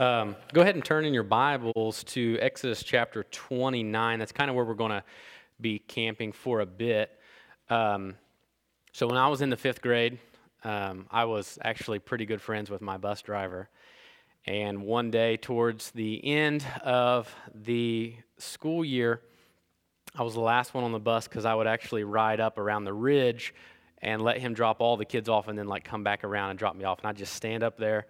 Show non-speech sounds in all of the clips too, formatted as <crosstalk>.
Um, go ahead and turn in your Bibles to Exodus chapter 29. That's kind of where we're going to be camping for a bit. Um, so, when I was in the fifth grade, um, I was actually pretty good friends with my bus driver. And one day, towards the end of the school year, I was the last one on the bus because I would actually ride up around the ridge and let him drop all the kids off and then like come back around and drop me off. And I'd just stand up there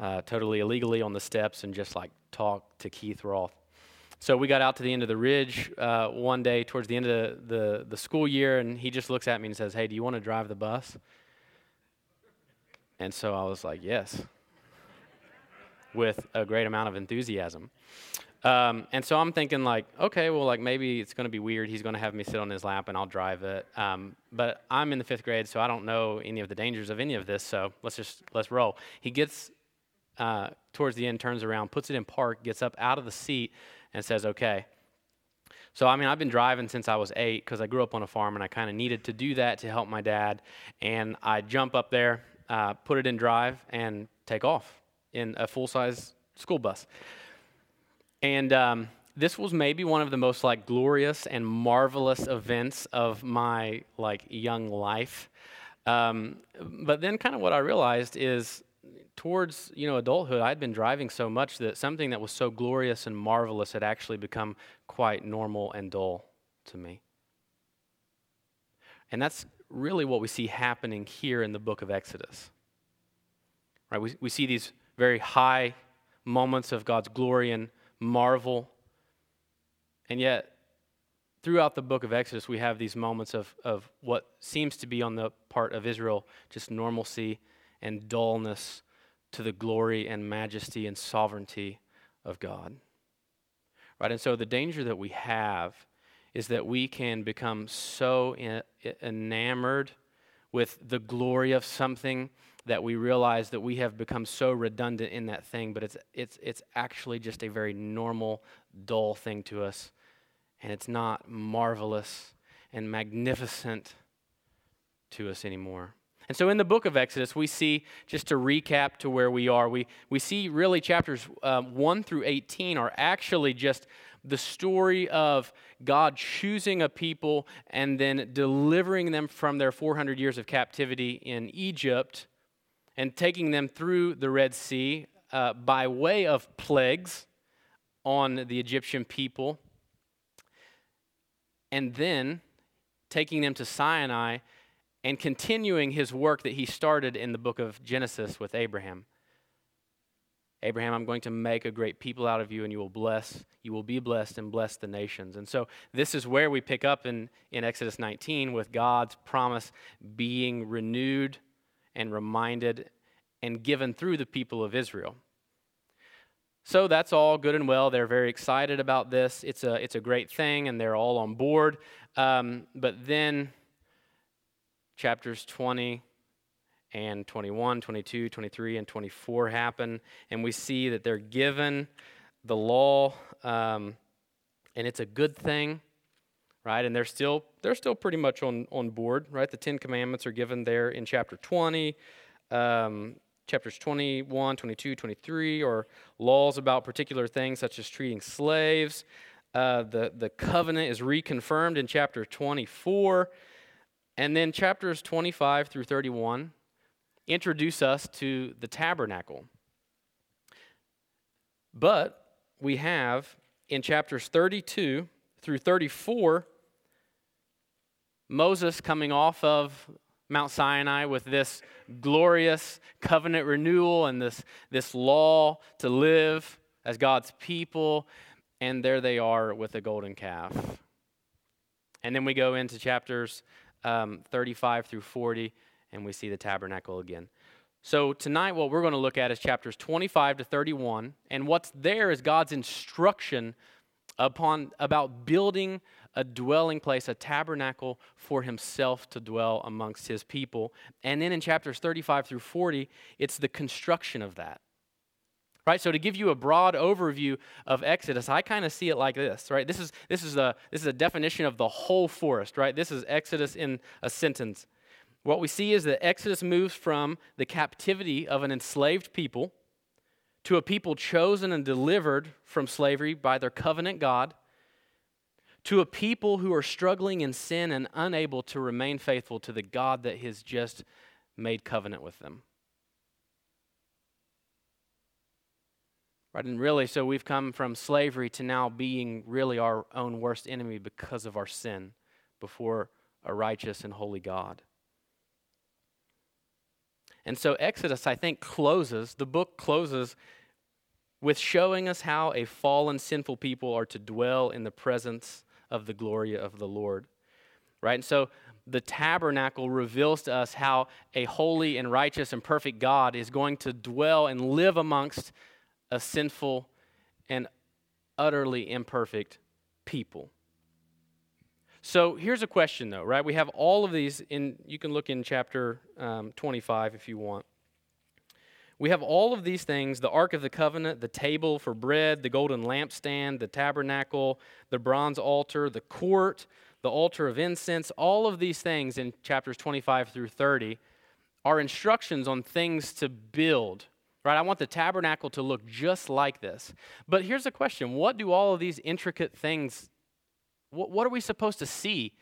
uh, totally illegally on the steps and just like talk to Keith Roth. So we got out to the end of the ridge uh, one day towards the end of the, the, the school year, and he just looks at me and says, Hey, do you want to drive the bus? And so I was like, Yes, with a great amount of enthusiasm. Um, and so I'm thinking, like, okay, well, like maybe it's going to be weird. He's going to have me sit on his lap and I'll drive it. Um, but I'm in the fifth grade, so I don't know any of the dangers of any of this. So let's just let's roll. He gets uh, towards the end, turns around, puts it in park, gets up out of the seat, and says, okay. So, I mean, I've been driving since I was eight because I grew up on a farm and I kind of needed to do that to help my dad. And I jump up there, uh, put it in drive, and take off in a full size school bus. And um, this was maybe one of the most like glorious and marvelous events of my like young life. Um, but then, kind of what I realized is towards you know adulthood i'd been driving so much that something that was so glorious and marvelous had actually become quite normal and dull to me. And that's really what we see happening here in the book of exodus. Right? We, we see these very high moments of god's glory and marvel. And yet throughout the book of exodus we have these moments of, of what seems to be on the part of israel just normalcy and dullness to the glory and majesty and sovereignty of God. Right? And so the danger that we have is that we can become so enamored with the glory of something that we realize that we have become so redundant in that thing, but it's, it's, it's actually just a very normal, dull thing to us. And it's not marvelous and magnificent to us anymore. And so in the book of Exodus, we see, just to recap to where we are, we, we see really chapters um, 1 through 18 are actually just the story of God choosing a people and then delivering them from their 400 years of captivity in Egypt and taking them through the Red Sea uh, by way of plagues on the Egyptian people, and then taking them to Sinai and continuing his work that he started in the book of Genesis with Abraham. Abraham, I'm going to make a great people out of you, and you will bless, you will be blessed and bless the nations. And so this is where we pick up in, in Exodus 19 with God's promise being renewed and reminded and given through the people of Israel. So that's all good and well. They're very excited about this. It's a, it's a great thing, and they're all on board. Um, but then chapters 20 and 21, 22, 23, and 24 happen, and we see that they're given the law, um, and it's a good thing, right? And they're still they're still pretty much on on board, right? The Ten Commandments are given there in chapter 20. Um, chapters 21, 22, 23, or laws about particular things such as treating slaves. Uh, the, the covenant is reconfirmed in chapter 24. And then chapters 25 through 31 introduce us to the tabernacle. But we have in chapters 32 through 34 Moses coming off of Mount Sinai with this glorious covenant renewal and this, this law to live as God's people. And there they are with a golden calf. And then we go into chapters um, 35 through 40, and we see the tabernacle again. So, tonight, what we're going to look at is chapters 25 to 31, and what's there is God's instruction upon about building a dwelling place, a tabernacle for himself to dwell amongst his people. And then in chapters 35 through 40, it's the construction of that. Right? So to give you a broad overview of Exodus, I kind of see it like this, right? This is this is a this is a definition of the whole forest, right? This is Exodus in a sentence. What we see is that Exodus moves from the captivity of an enslaved people to a people chosen and delivered from slavery by their covenant God, to a people who are struggling in sin and unable to remain faithful to the God that has just made covenant with them. Right, and really, so we've come from slavery to now being really our own worst enemy because of our sin before a righteous and holy God. And so Exodus, I think, closes, the book closes with showing us how a fallen, sinful people are to dwell in the presence of the glory of the Lord. Right? And so the tabernacle reveals to us how a holy and righteous and perfect God is going to dwell and live amongst a sinful and utterly imperfect people. So here's a question, though, right? We have all of these in, you can look in chapter um, 25 if you want. We have all of these things the Ark of the Covenant, the table for bread, the golden lampstand, the tabernacle, the bronze altar, the court, the altar of incense. All of these things in chapters 25 through 30 are instructions on things to build right? I want the tabernacle to look just like this. But here's the question what do all of these intricate things, what, what are we supposed to see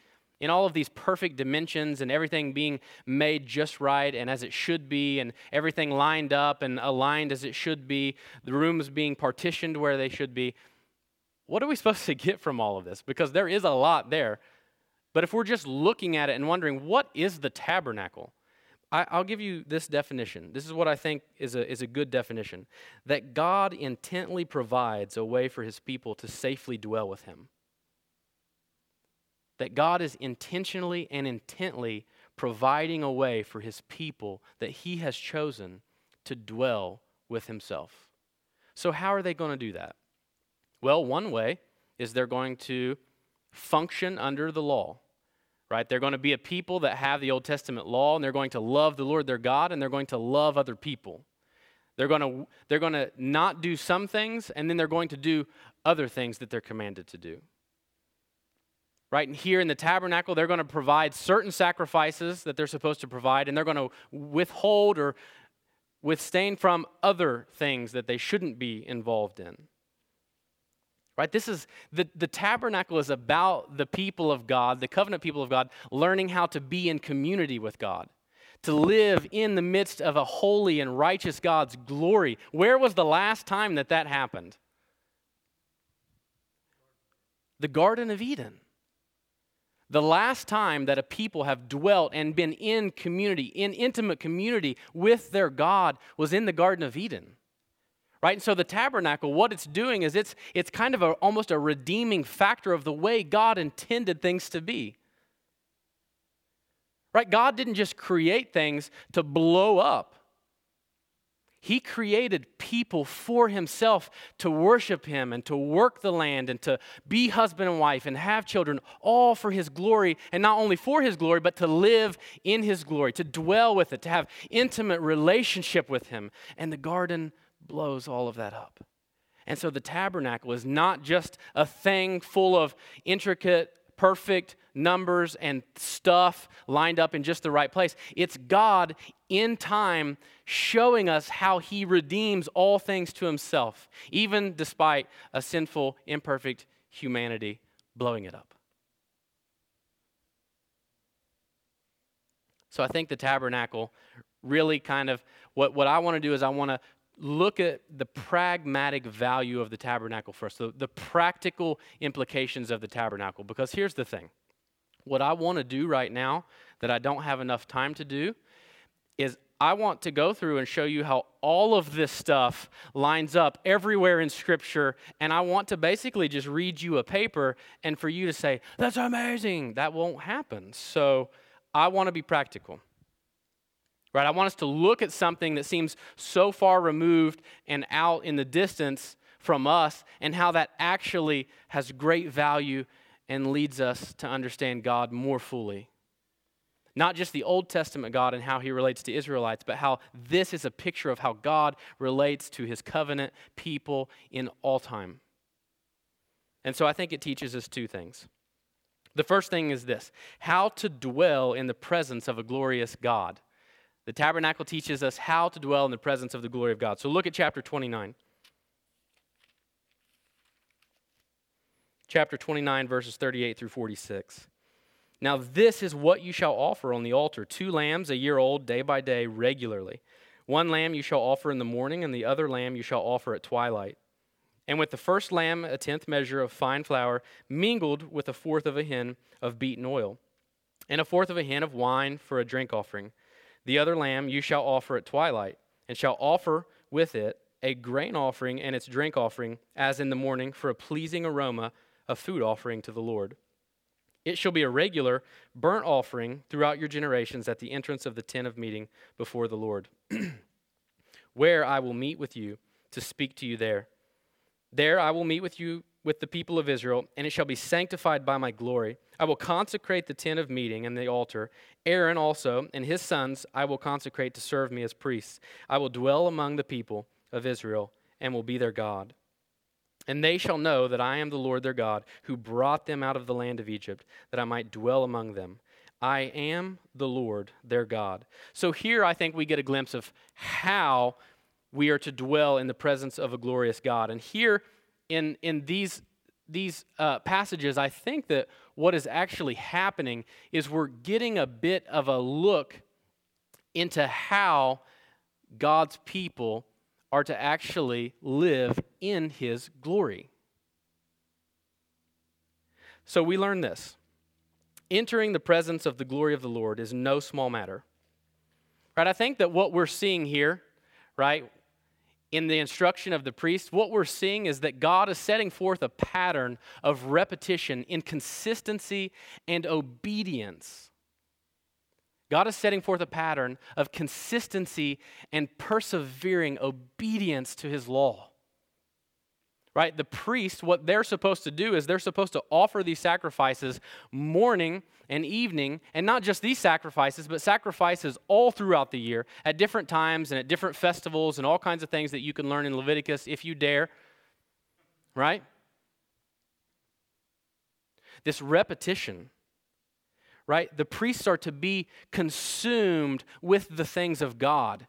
in all of these perfect dimensions and everything being made just right and as it should be, and everything lined up and aligned as it should be, the rooms being partitioned where they should be? What are we <laughs> supposed to get from all of this? Because there is a lot there. But if we're just looking at it and wondering, what is the tabernacle? I, will give you this definition. This is what I think is a, is a good definition that God intently provides a way for his people to safely dwell with him. That God is intentionally and intently providing a way for his people that he has chosen to dwell with himself. So, how are they going to do that? Well, one way is they're going to function under the law right? They're going to be a people that have the Old Testament law, and they're going to love the Lord their God, and they're going to love other people. They're going to, they're going to not do some things, and then they're going to do other things that they're commanded to do. Right? And here in the tabernacle, they're going to provide certain sacrifices that they're supposed to provide, and they're going to withhold or withstand from other things that they shouldn't be involved in right? This is the, the tabernacle is about the people of god the covenant people of god learning how to be in community with god to live in the midst of a holy and righteous god's glory. Where was the last time that that happened? The garden of eden. The last time that a people have dwelt and been in community in intimate community with their god was in the garden of eden right? And so the tabernacle, what it's doing is it's, it's kind of a, almost a redeeming factor of the way God intended things to be. Right? God didn't just create things to blow up. He created people for himself to worship him and to work the land and to be husband and wife and have children, all for his glory, and not only for his glory, but to live in his glory, to dwell with it, to have intimate relationship with him. And the garden blows all of that up. And so the tabernacle is not just a thing full of intricate, perfect numbers and stuff lined up in just the right place. It's God in time showing us how he redeems all things to himself, even despite a sinful, imperfect humanity blowing it up. So I think the tabernacle really kind of what, what I want to do is I want to look at the pragmatic value of the tabernacle first, the, the practical implications of the tabernacle. Because here's the thing what I want to do right now that I don't have enough time to do is I want to go through and show you how all of this stuff lines up everywhere in Scripture. And I want to basically just read you a paper and for you to say, That's amazing. That won't happen. So I want to be practical right? I want us to look at something that seems so far removed and out in the distance from us and how that actually has great value and leads us to understand God more fully. Not just the Old Testament God and how he relates to Israelites, but how this is a picture of how God relates to his covenant people in all time. And so I think it teaches us two things. The first thing is this how to dwell in the presence of a glorious God. The tabernacle teaches us how to dwell in the presence of the glory of God. So look at chapter 29. Chapter 29, verses 38 through 46. Now, this is what you shall offer on the altar two lambs a year old, day by day, regularly. One lamb you shall offer in the morning, and the other lamb you shall offer at twilight. And with the first lamb, a tenth measure of fine flour, mingled with a fourth of a hin of beaten oil, and a fourth of a hin of wine for a drink offering. The other lamb you shall offer at twilight, and shall offer with it a grain offering and its drink offering, as in the morning, for a pleasing aroma, a food offering to the Lord. It shall be a regular burnt offering throughout your generations at the entrance of the tent of meeting before the Lord, <clears throat> where I will meet with you to speak to you there. There I will meet with you with the people of Israel, and it shall be sanctified by my glory. I will consecrate the tent of meeting and the altar. Aaron also and his sons I will consecrate to serve me as priests. I will dwell among the people of Israel and will be their God. And they shall know that I am the Lord their God, who brought them out of the land of Egypt, that I might dwell among them. I am the Lord their God. So here I think we get a glimpse of how we are to dwell in the presence of a glorious God. And here in, in these, these uh, passages, I think that what is actually happening is we're getting a bit of a look into how God's people are to actually live in his glory. So we learn this. Entering the presence of the glory of the Lord is no small matter. Right? I think that what we're seeing here, right, in the instruction of the priest, what we're seeing is that God is setting forth a pattern of repetition in consistency and obedience God is setting forth a pattern of consistency and persevering obedience to his law. Right? The priests, what they're supposed to do is they're supposed to offer these sacrifices morning and evening, and not just these sacrifices, but sacrifices all throughout the year at different times and at different festivals and all kinds of things that you can learn in Leviticus if you dare. Right? This repetition right? The priests are to be consumed with the things of God.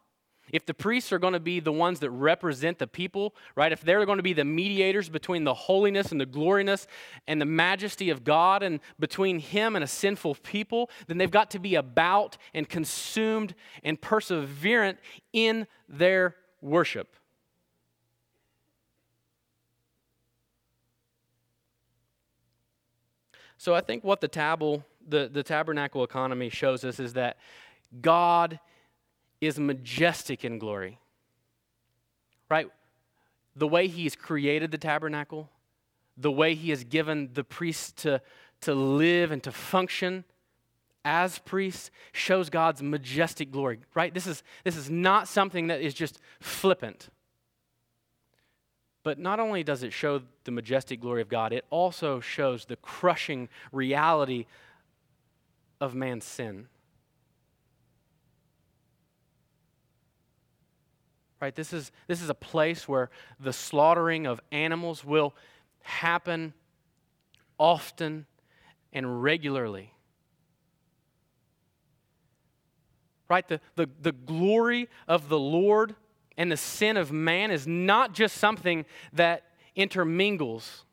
If the priests are going to be the ones that represent the people, right? If they're going to be the mediators between the holiness and the gloriness and the majesty of God and between Him and a sinful people, then they've got to be about and consumed and perseverant in their worship. So I think what the table the, the tabernacle economy shows us is that God is majestic in glory. Right? The way He has created the tabernacle, the way He has given the priests to, to live and to function as priests shows God's majestic glory. Right? This is, this is not something that is just flippant. But not only does it show the majestic glory of God, it also shows the crushing reality of man's sin. Right? This is, this is a place where the slaughtering of animals will happen often and regularly. Right? The, the, the glory of the Lord and the sin of man is not just something that intermingles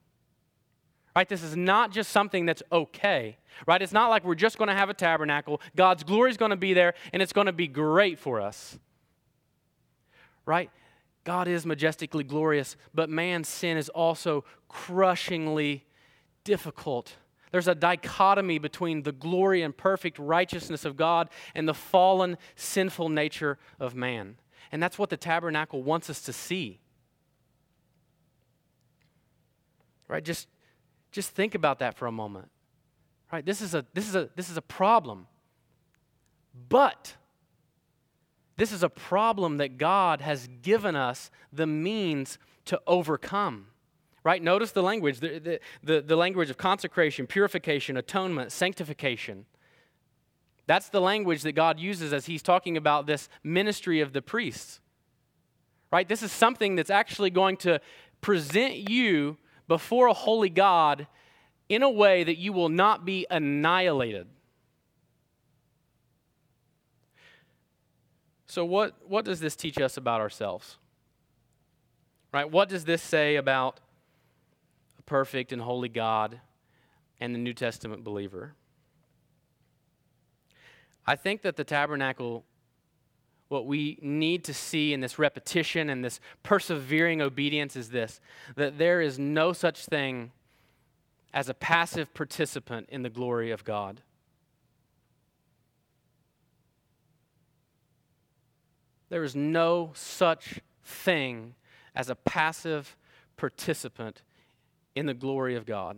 Right? This is not just something that's okay. Right? It's not like we're just going to have a tabernacle. God's glory is going to be there and it's going to be great for us. Right? God is majestically glorious, but man's sin is also crushingly difficult. There's a dichotomy between the glory and perfect righteousness of God and the fallen, sinful nature of man. And that's what the tabernacle wants us to see. Right? Just just think about that for a moment. Right? This is a this is a this is a problem. But this is a problem that God has given us the means to overcome. Right? Notice the language, the, the, the, the language of consecration, purification, atonement, sanctification. That's the language that God uses as He's talking about this ministry of the priests. Right? This is something that's actually going to present you before a holy God in a way that you will not be annihilated. So, what, what does this teach us about ourselves? Right? What does this say about a perfect and holy God and the New Testament believer? I think that the tabernacle, what we need to see in this repetition and this persevering obedience is this that there is no such thing as a passive participant in the glory of God. There is no such thing as a passive participant in the glory of God.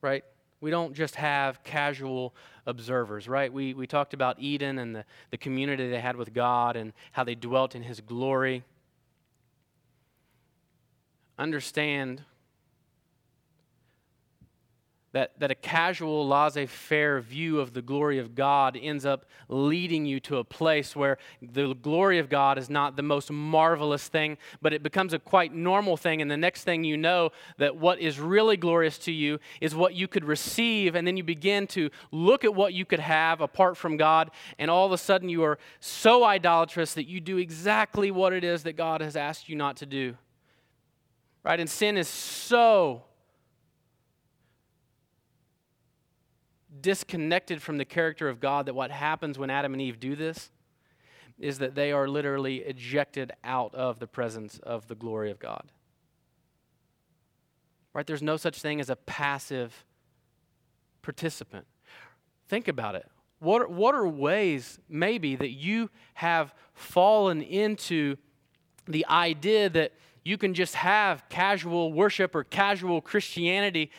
Right? We don't just have casual observers, right? We, we talked about Eden and the, the community they had with God and how they dwelt in His glory. Understand that, that a casual, laissez faire view of the glory of God ends up leading you to a place where the glory of God is not the most marvelous thing, but it becomes a quite normal thing. And the next thing you know, that what is really glorious to you is what you could receive. And then you begin to look at what you could have apart from God. And all of a sudden, you are so idolatrous that you do exactly what it is that God has asked you not to do. Right? And sin is so disconnected from the character of God that what happens when Adam and Eve do this is that they are literally ejected out of the presence of the glory of God. Right? There's no such thing as a passive participant. Think about it. What are, what are ways, maybe, that you have fallen into the idea that you can just have casual worship or casual Christianity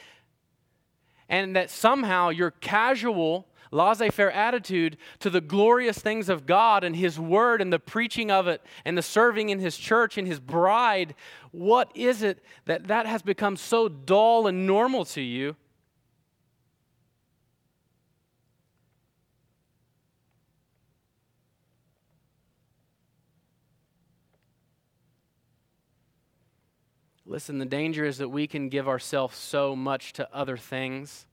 and that somehow your casual, laissez faire attitude to the glorious things of God and His Word and the preaching of it and the serving in His church and His bride, what is it that that has become so dull and normal to you? Listen, the danger is that we can give ourselves so much to other things.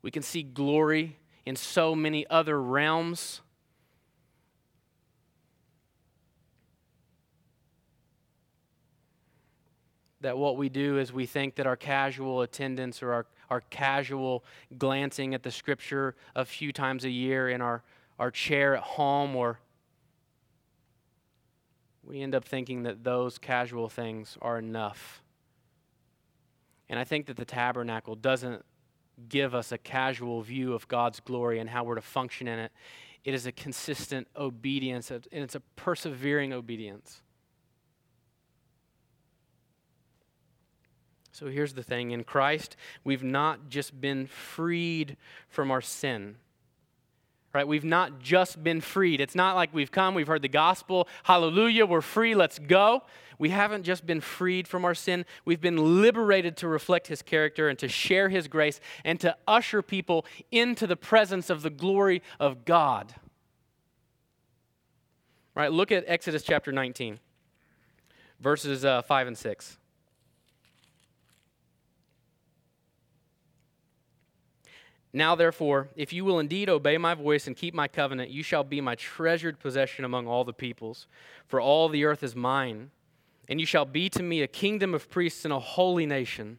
We can see glory in so many other realms. That what we do is we think that our casual attendance or our, our casual glancing at the scripture a few times a year in our, our chair at home or we end up thinking that those casual things are enough. And I think that the tabernacle doesn't give us a casual view of God's glory and how we're to function in it. It is a consistent obedience, and it's a persevering obedience. So here's the thing in Christ, we've not just been freed from our sin right? We've not just been freed. It's not like we've come, we've heard the gospel, hallelujah, we're free, let's go. We haven't just been freed from our sin, we've been liberated to reflect his character and to share his grace and to usher people into the presence of the glory of God. Right? Look at Exodus chapter 19, verses uh, 5 and 6. Now, therefore, if you will indeed obey my voice and keep my covenant, you shall be my treasured possession among all the peoples, for all the earth is mine. And you shall be to me a kingdom of priests and a holy nation.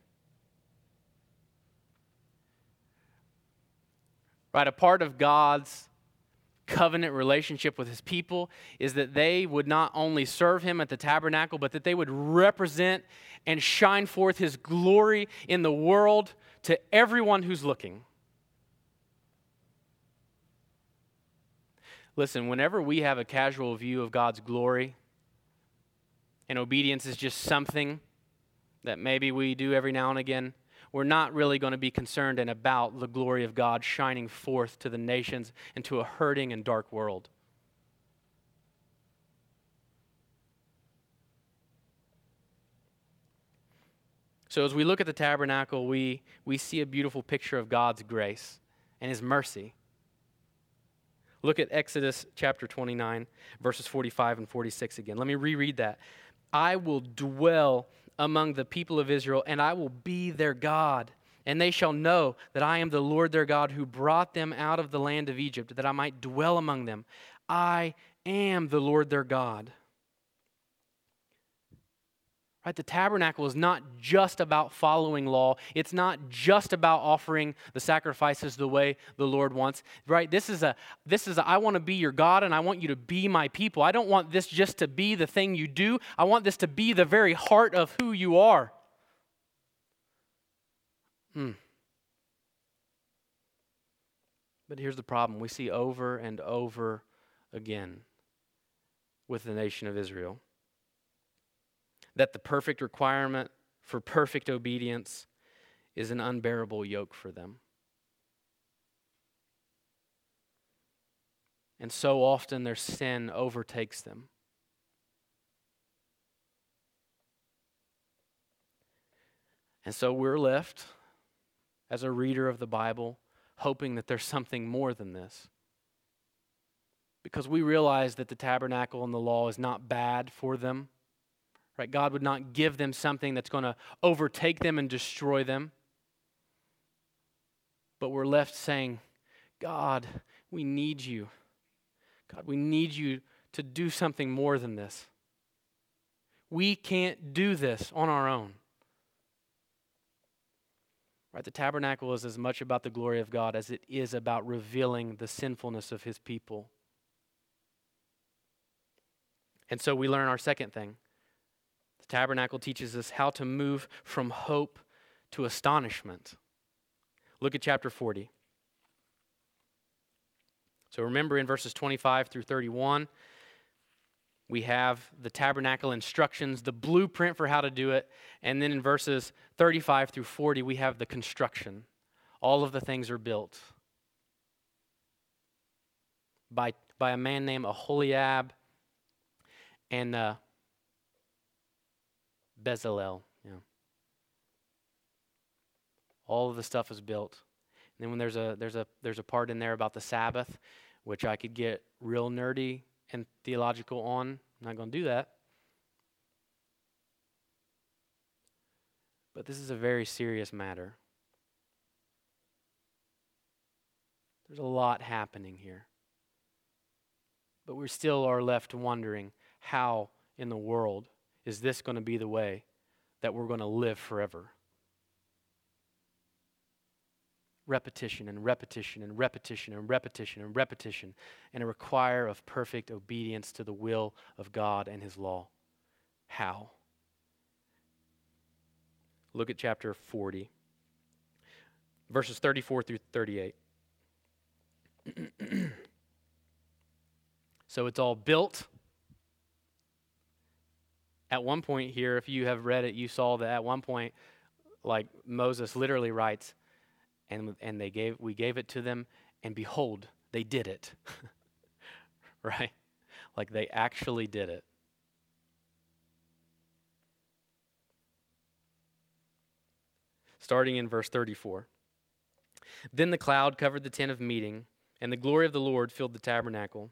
Right? A part of God's covenant relationship with his people is that they would not only serve him at the tabernacle, but that they would represent and shine forth his glory in the world to everyone who's looking. Listen, whenever we have a casual view of God's glory, and obedience is just something that maybe we do every now and again, we're not really going to be concerned and about the glory of God shining forth to the nations and to a hurting and dark world. So, as we look at the tabernacle, we, we see a beautiful picture of God's grace and His mercy. Look at Exodus chapter 29, verses 45 and 46 again. Let me reread that. I will dwell among the people of Israel, and I will be their God, And they shall know that I am the Lord their God who brought them out of the land of Egypt, that I might dwell among them. I am the Lord their God. Right? The tabernacle is not just about following law. It's not just about offering the sacrifices the way the Lord wants. Right? This is a this is a, I want to be your God and I want you to be my people. I don't want this just to be the thing you do. I want this to be the very heart of who you are. Hmm. But here's the problem we see over and over again with the nation of Israel that the perfect requirement for perfect obedience is an unbearable yoke for them. And so often their sin overtakes them. And so we're left, as a reader of the Bible, hoping that there's something more than this. Because we realize that the tabernacle and the law is not bad for them. Right? God would not give them something that's going to overtake them and destroy them. But we're left saying, God, we need you. God, we need you to do something more than this. We can't do this on our own. Right? The tabernacle is as much about the glory of God as it is about revealing the sinfulness of his people. And so we learn our second thing the tabernacle teaches us how to move from hope to astonishment. Look at chapter 40. So remember in verses 25 through 31, we have the tabernacle instructions, the blueprint for how to do it. And then in verses 35 through 40, we have the construction. All of the things are built by, by a man named Aholiab and uh, Bezalel. Yeah. All of the stuff is built. And then when there's a there's a there's a part in there about the Sabbath, which I could get real nerdy and theological on. I'm not going to do that. But this is a very serious matter. There's a lot happening here. But we still are left wondering how in the world is this going to be the way that we're going to live forever? Repetition and repetition and repetition and repetition and repetition, and a require of perfect obedience to the will of God and His law. How? Look at chapter 40, verses 34 through 38. <clears throat> so it's all built at one point here, if you have read it, you saw that at one point, like Moses literally writes, and, and they gave, we gave it to them, and behold, they did it. <laughs> right? Like they actually did it. Starting in verse 34. Then the cloud covered the tent of meeting, and the glory of the Lord filled the tabernacle.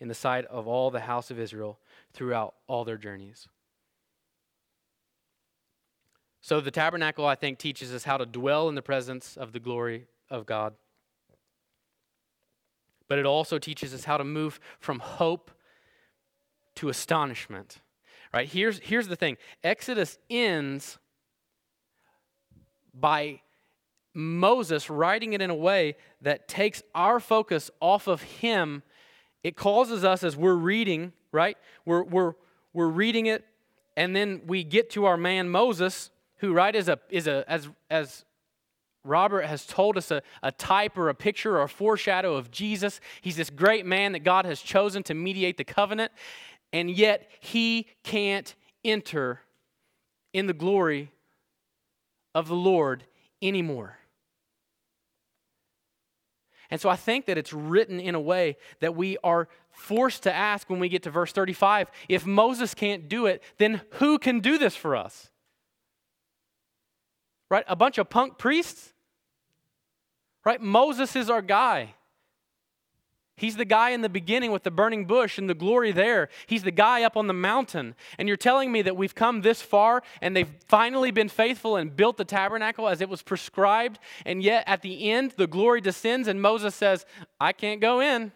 in the sight of all the house of Israel throughout all their journeys. So, the tabernacle, I think, teaches us how to dwell in the presence of the glory of God. But it also teaches us how to move from hope to astonishment. Right? Here's, here's the thing Exodus ends by Moses writing it in a way that takes our focus off of him. It causes us, as we're reading, right? We're, we're, we're reading it, and then we get to our man Moses, who, right, is a, is a as, as Robert has told us a, a type or a picture or a foreshadow of Jesus. He's this great man that God has chosen to mediate the covenant, and yet he can't enter in the glory of the Lord anymore. And so I think that it's written in a way that we are forced to ask when we get to verse 35 if Moses can't do it, then who can do this for us? Right? A bunch of punk priests? Right? Moses is our guy. He's the guy in the beginning with the burning bush and the glory there. He's the guy up on the mountain. And you're telling me that we've come this far and they've finally been faithful and built the tabernacle as it was prescribed. And yet at the end, the glory descends and Moses says, I can't go in.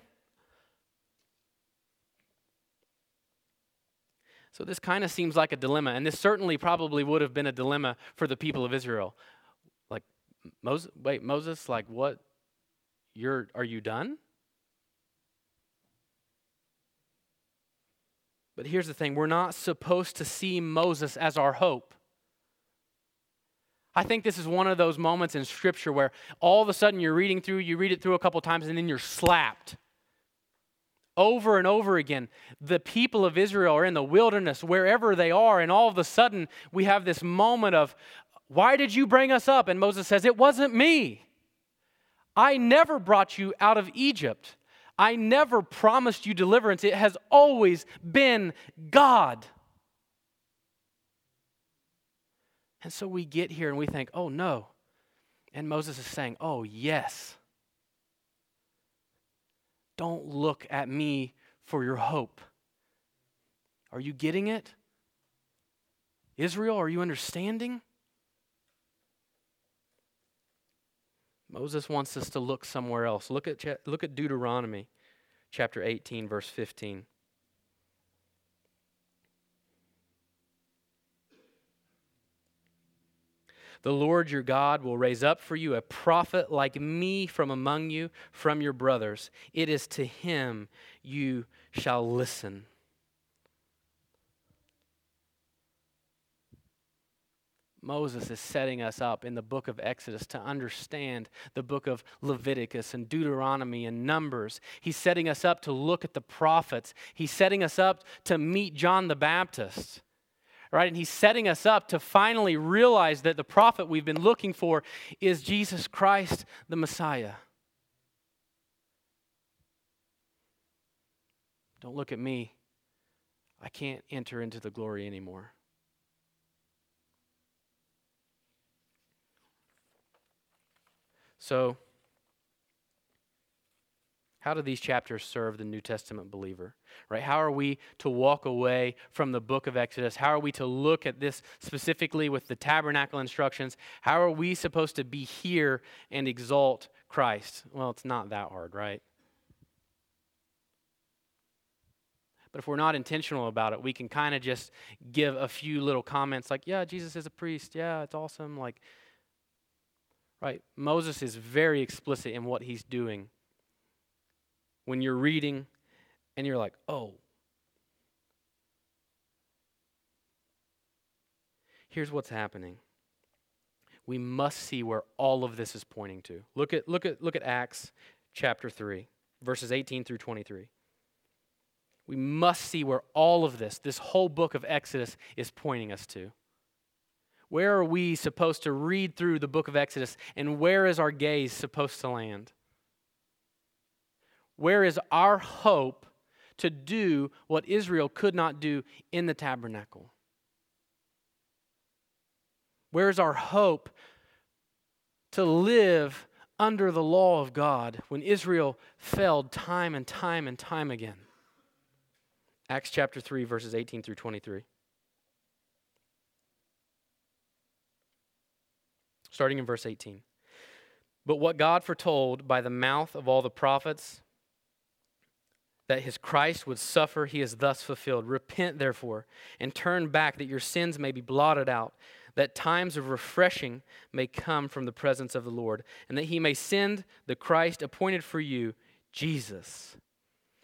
So this kind of seems like a dilemma. And this certainly probably would have been a dilemma for the people of Israel. Like, Moses, wait, Moses, like what? You're, are you done? But here's the thing we're not supposed to see Moses as our hope. I think this is one of those moments in Scripture where all of a sudden you're reading through, you read it through a couple times, and then you're slapped. Over and over again, the people of Israel are in the wilderness, wherever they are, and all of a sudden we have this moment of, Why did you bring us up? And Moses says, It wasn't me. I never brought you out of Egypt. I never promised you deliverance. It has always been God. And so we get here and we think, oh no. And Moses is saying, oh yes. Don't look at me for your hope. Are you getting it? Israel, are you understanding? Moses wants us to look somewhere else. Look at, look at Deuteronomy chapter 18, verse 15. The Lord your God will raise up for you a prophet like me from among you, from your brothers. It is to him you shall listen. Moses is setting us up in the book of Exodus to understand the book of Leviticus and Deuteronomy and Numbers. He's setting us up to look at the prophets. He's setting us up to meet John the Baptist. Right? And he's setting us up to finally realize that the prophet we've been looking for is Jesus Christ, the Messiah. Don't look at me. I can't enter into the glory anymore. So, how do these chapters serve the New Testament believer? Right? How are we to walk away from the book of Exodus? How are we to look at this specifically with the tabernacle instructions? How are we supposed to be here and exalt Christ? Well, it's not that hard, right? But if we're not intentional about it, we can kind of just give a few little comments like, yeah, Jesus is a priest. Yeah, it's awesome. Like, Right? Moses is very explicit in what he's doing. When you're reading and you're like, oh. Here's what's happening. We must see where all of this is pointing to. Look at, look at, look at Acts chapter 3, verses 18 through 23. We must see where all of this, this whole book of Exodus, is pointing us to. Where are we supposed to read through the book of Exodus, and where is our gaze supposed to land? Where is our hope to do what Israel could not do in the tabernacle? Where is our hope to live under the law of God when Israel failed time and time and time again? Acts chapter 3, verses 18 through 23. Starting in verse 18. But what God foretold by the mouth of all the prophets that his Christ would suffer, he has thus fulfilled. Repent, therefore, and turn back that your sins may be blotted out, that times of refreshing may come from the presence of the Lord, and that he may send the Christ appointed for you, Jesus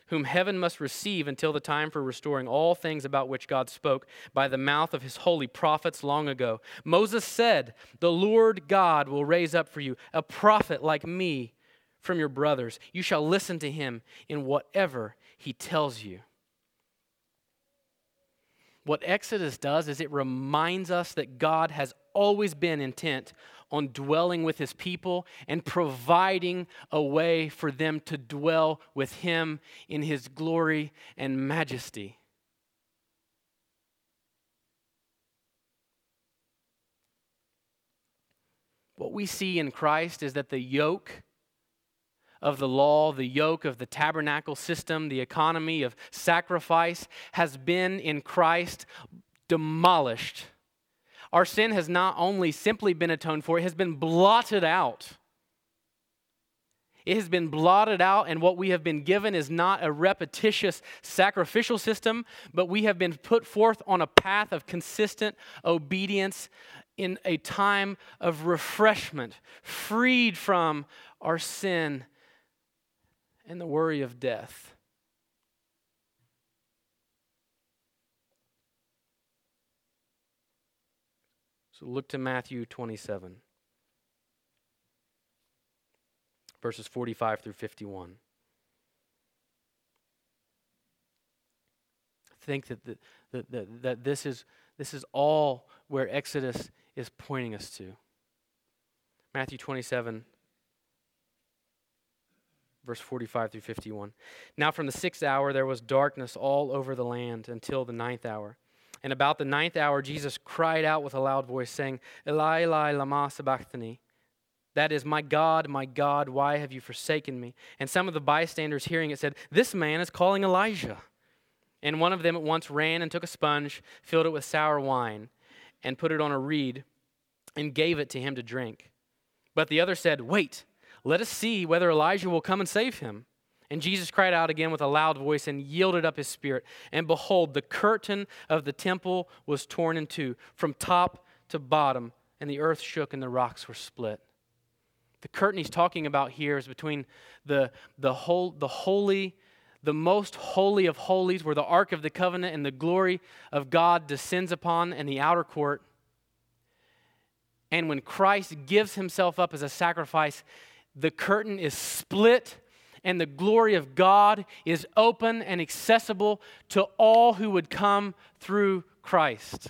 whom heaven must receive until the time for restoring all things about which God spoke by the mouth of his holy prophets long ago. Moses said, The Lord God will raise up for you a prophet like me from your brothers. You shall listen to him in whatever he tells you. What Exodus does is it reminds us that God has always been intent on dwelling with his people and providing a way for them to dwell with him in his glory and majesty. What we see in Christ is that the yoke of the law, the yoke of the tabernacle system, the economy of sacrifice has been in Christ demolished. Our sin has not only simply been atoned for, it has been blotted out. It has been blotted out, and what we have been given is not a repetitious sacrificial system, but we have been put forth on a path of consistent obedience in a time of refreshment, freed from our sin and the worry of death. So look to Matthew 27, verses 45 through 51. Think that, the, that, that, that this, is, this is all where Exodus is pointing us to. Matthew 27, verse 45 through 51. Now, from the sixth hour, there was darkness all over the land until the ninth hour. And about the ninth hour, Jesus cried out with a loud voice, saying, Eli, Eli, lama sabachthani. That is, My God, my God, why have you forsaken me? And some of the bystanders hearing it said, This man is calling Elijah. And one of them at once ran and took a sponge, filled it with sour wine, and put it on a reed, and gave it to him to drink. But the other said, Wait let us see whether Elijah will come and save him. And Jesus cried out again with a loud voice and yielded up his spirit. And behold, the curtain of the temple was torn in two from top to bottom, and the earth shook and the rocks were split. The curtain he's talking about here is between the, the, whole, the holy, the most holy of holies, where the Ark of the Covenant and the glory of God descends upon, and the outer court. And when Christ gives himself up as a sacrifice, the curtain is split and the glory of God is open and accessible to all who would come through Christ.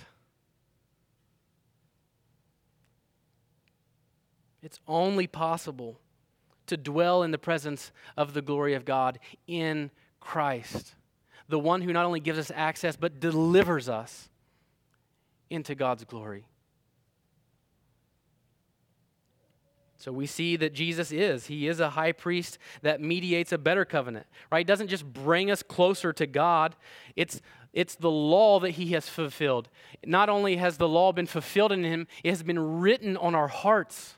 It's only possible to dwell in the presence of the glory of God in Christ, the one who not only gives us access, but delivers us into God's glory. So we see that Jesus is. He is a high priest that mediates a better covenant, right? He doesn't just bring us closer to God, it's, it's the law that he has fulfilled. Not only has the law been fulfilled in him, it has been written on our hearts.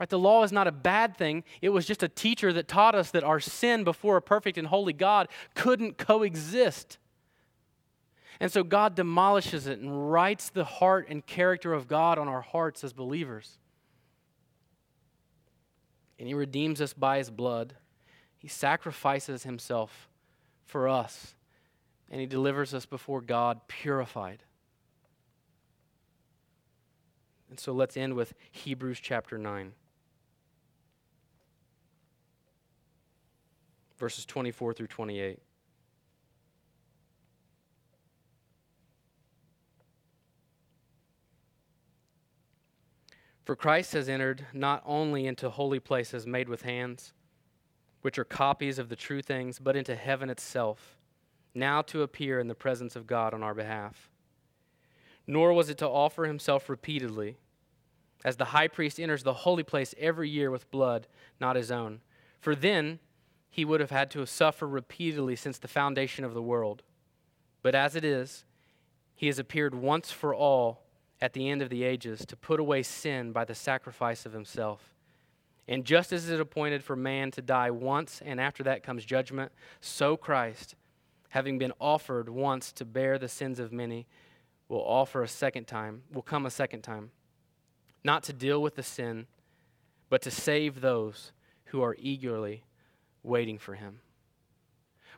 Right? The law is not a bad thing. It was just a teacher that taught us that our sin before a perfect and holy God couldn't coexist. And so God demolishes it and writes the heart and character of God on our hearts as believers and he redeems us by his blood. He sacrifices himself for us, and he delivers us before God purified. And so let's end with Hebrews chapter 9. Verses 24 through 28. For Christ has entered not only into holy places made with hands, which are copies of the true things, but into heaven itself, now to appear in the presence of God on our behalf. Nor was it to offer himself repeatedly, as the high priest enters the holy place every year with blood not his own. For then he would have had to suffer repeatedly since the foundation of the world. But as it is, he has appeared once for all at the end of the ages to put away sin by the sacrifice of himself. And just as it is appointed for man to die once, and after that comes judgment, so Christ, having been offered once to bear the sins of many, will offer a second time, will come a second time, not to deal with the sin, but to save those who are eagerly waiting for him.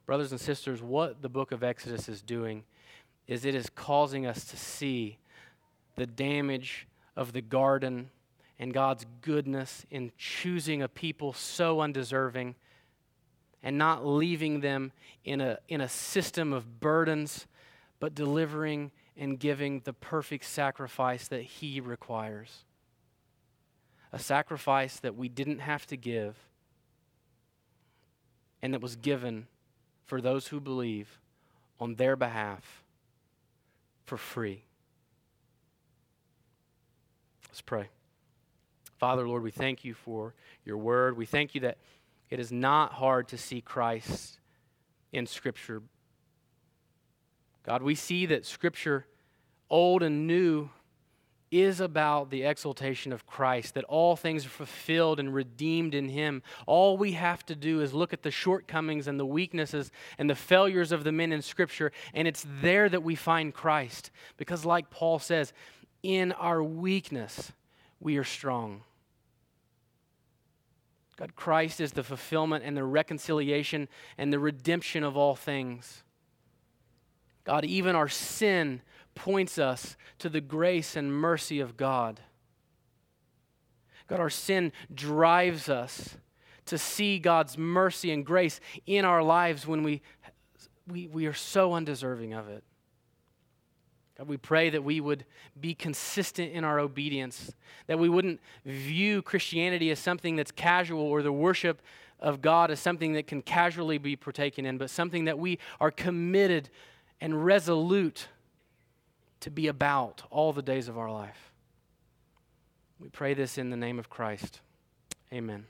Brothers and sisters, what the book of Exodus is doing is it is causing us to see the damage of the garden and God's goodness in choosing a people so undeserving and not leaving them in a, in a system of burdens, but delivering and giving the perfect sacrifice that He requires. a sacrifice that we didn't have to give and that was given for those who believe on their behalf for free. Let's pray. Father, Lord, we thank you for your word. We thank you that it is not hard to see Christ in Scripture. God, we see that Scripture, old and new, is about the exaltation of Christ, that all things are fulfilled and redeemed in Him. All we have to do is look at the shortcomings and the weaknesses and the failures of the men in Scripture, and it's there that we find Christ. Because, like Paul says, in our weakness, we are strong. God, Christ is the fulfillment and the reconciliation and the redemption of all things. God, even our sin points us to the grace and mercy of God. God, our sin drives us to see God's mercy and grace in our lives when we, we, we are so undeserving of it. We pray that we would be consistent in our obedience, that we wouldn't view Christianity as something that's casual or the worship of God as something that can casually be partaken in, but something that we are committed and resolute to be about all the days of our life. We pray this in the name of Christ. Amen.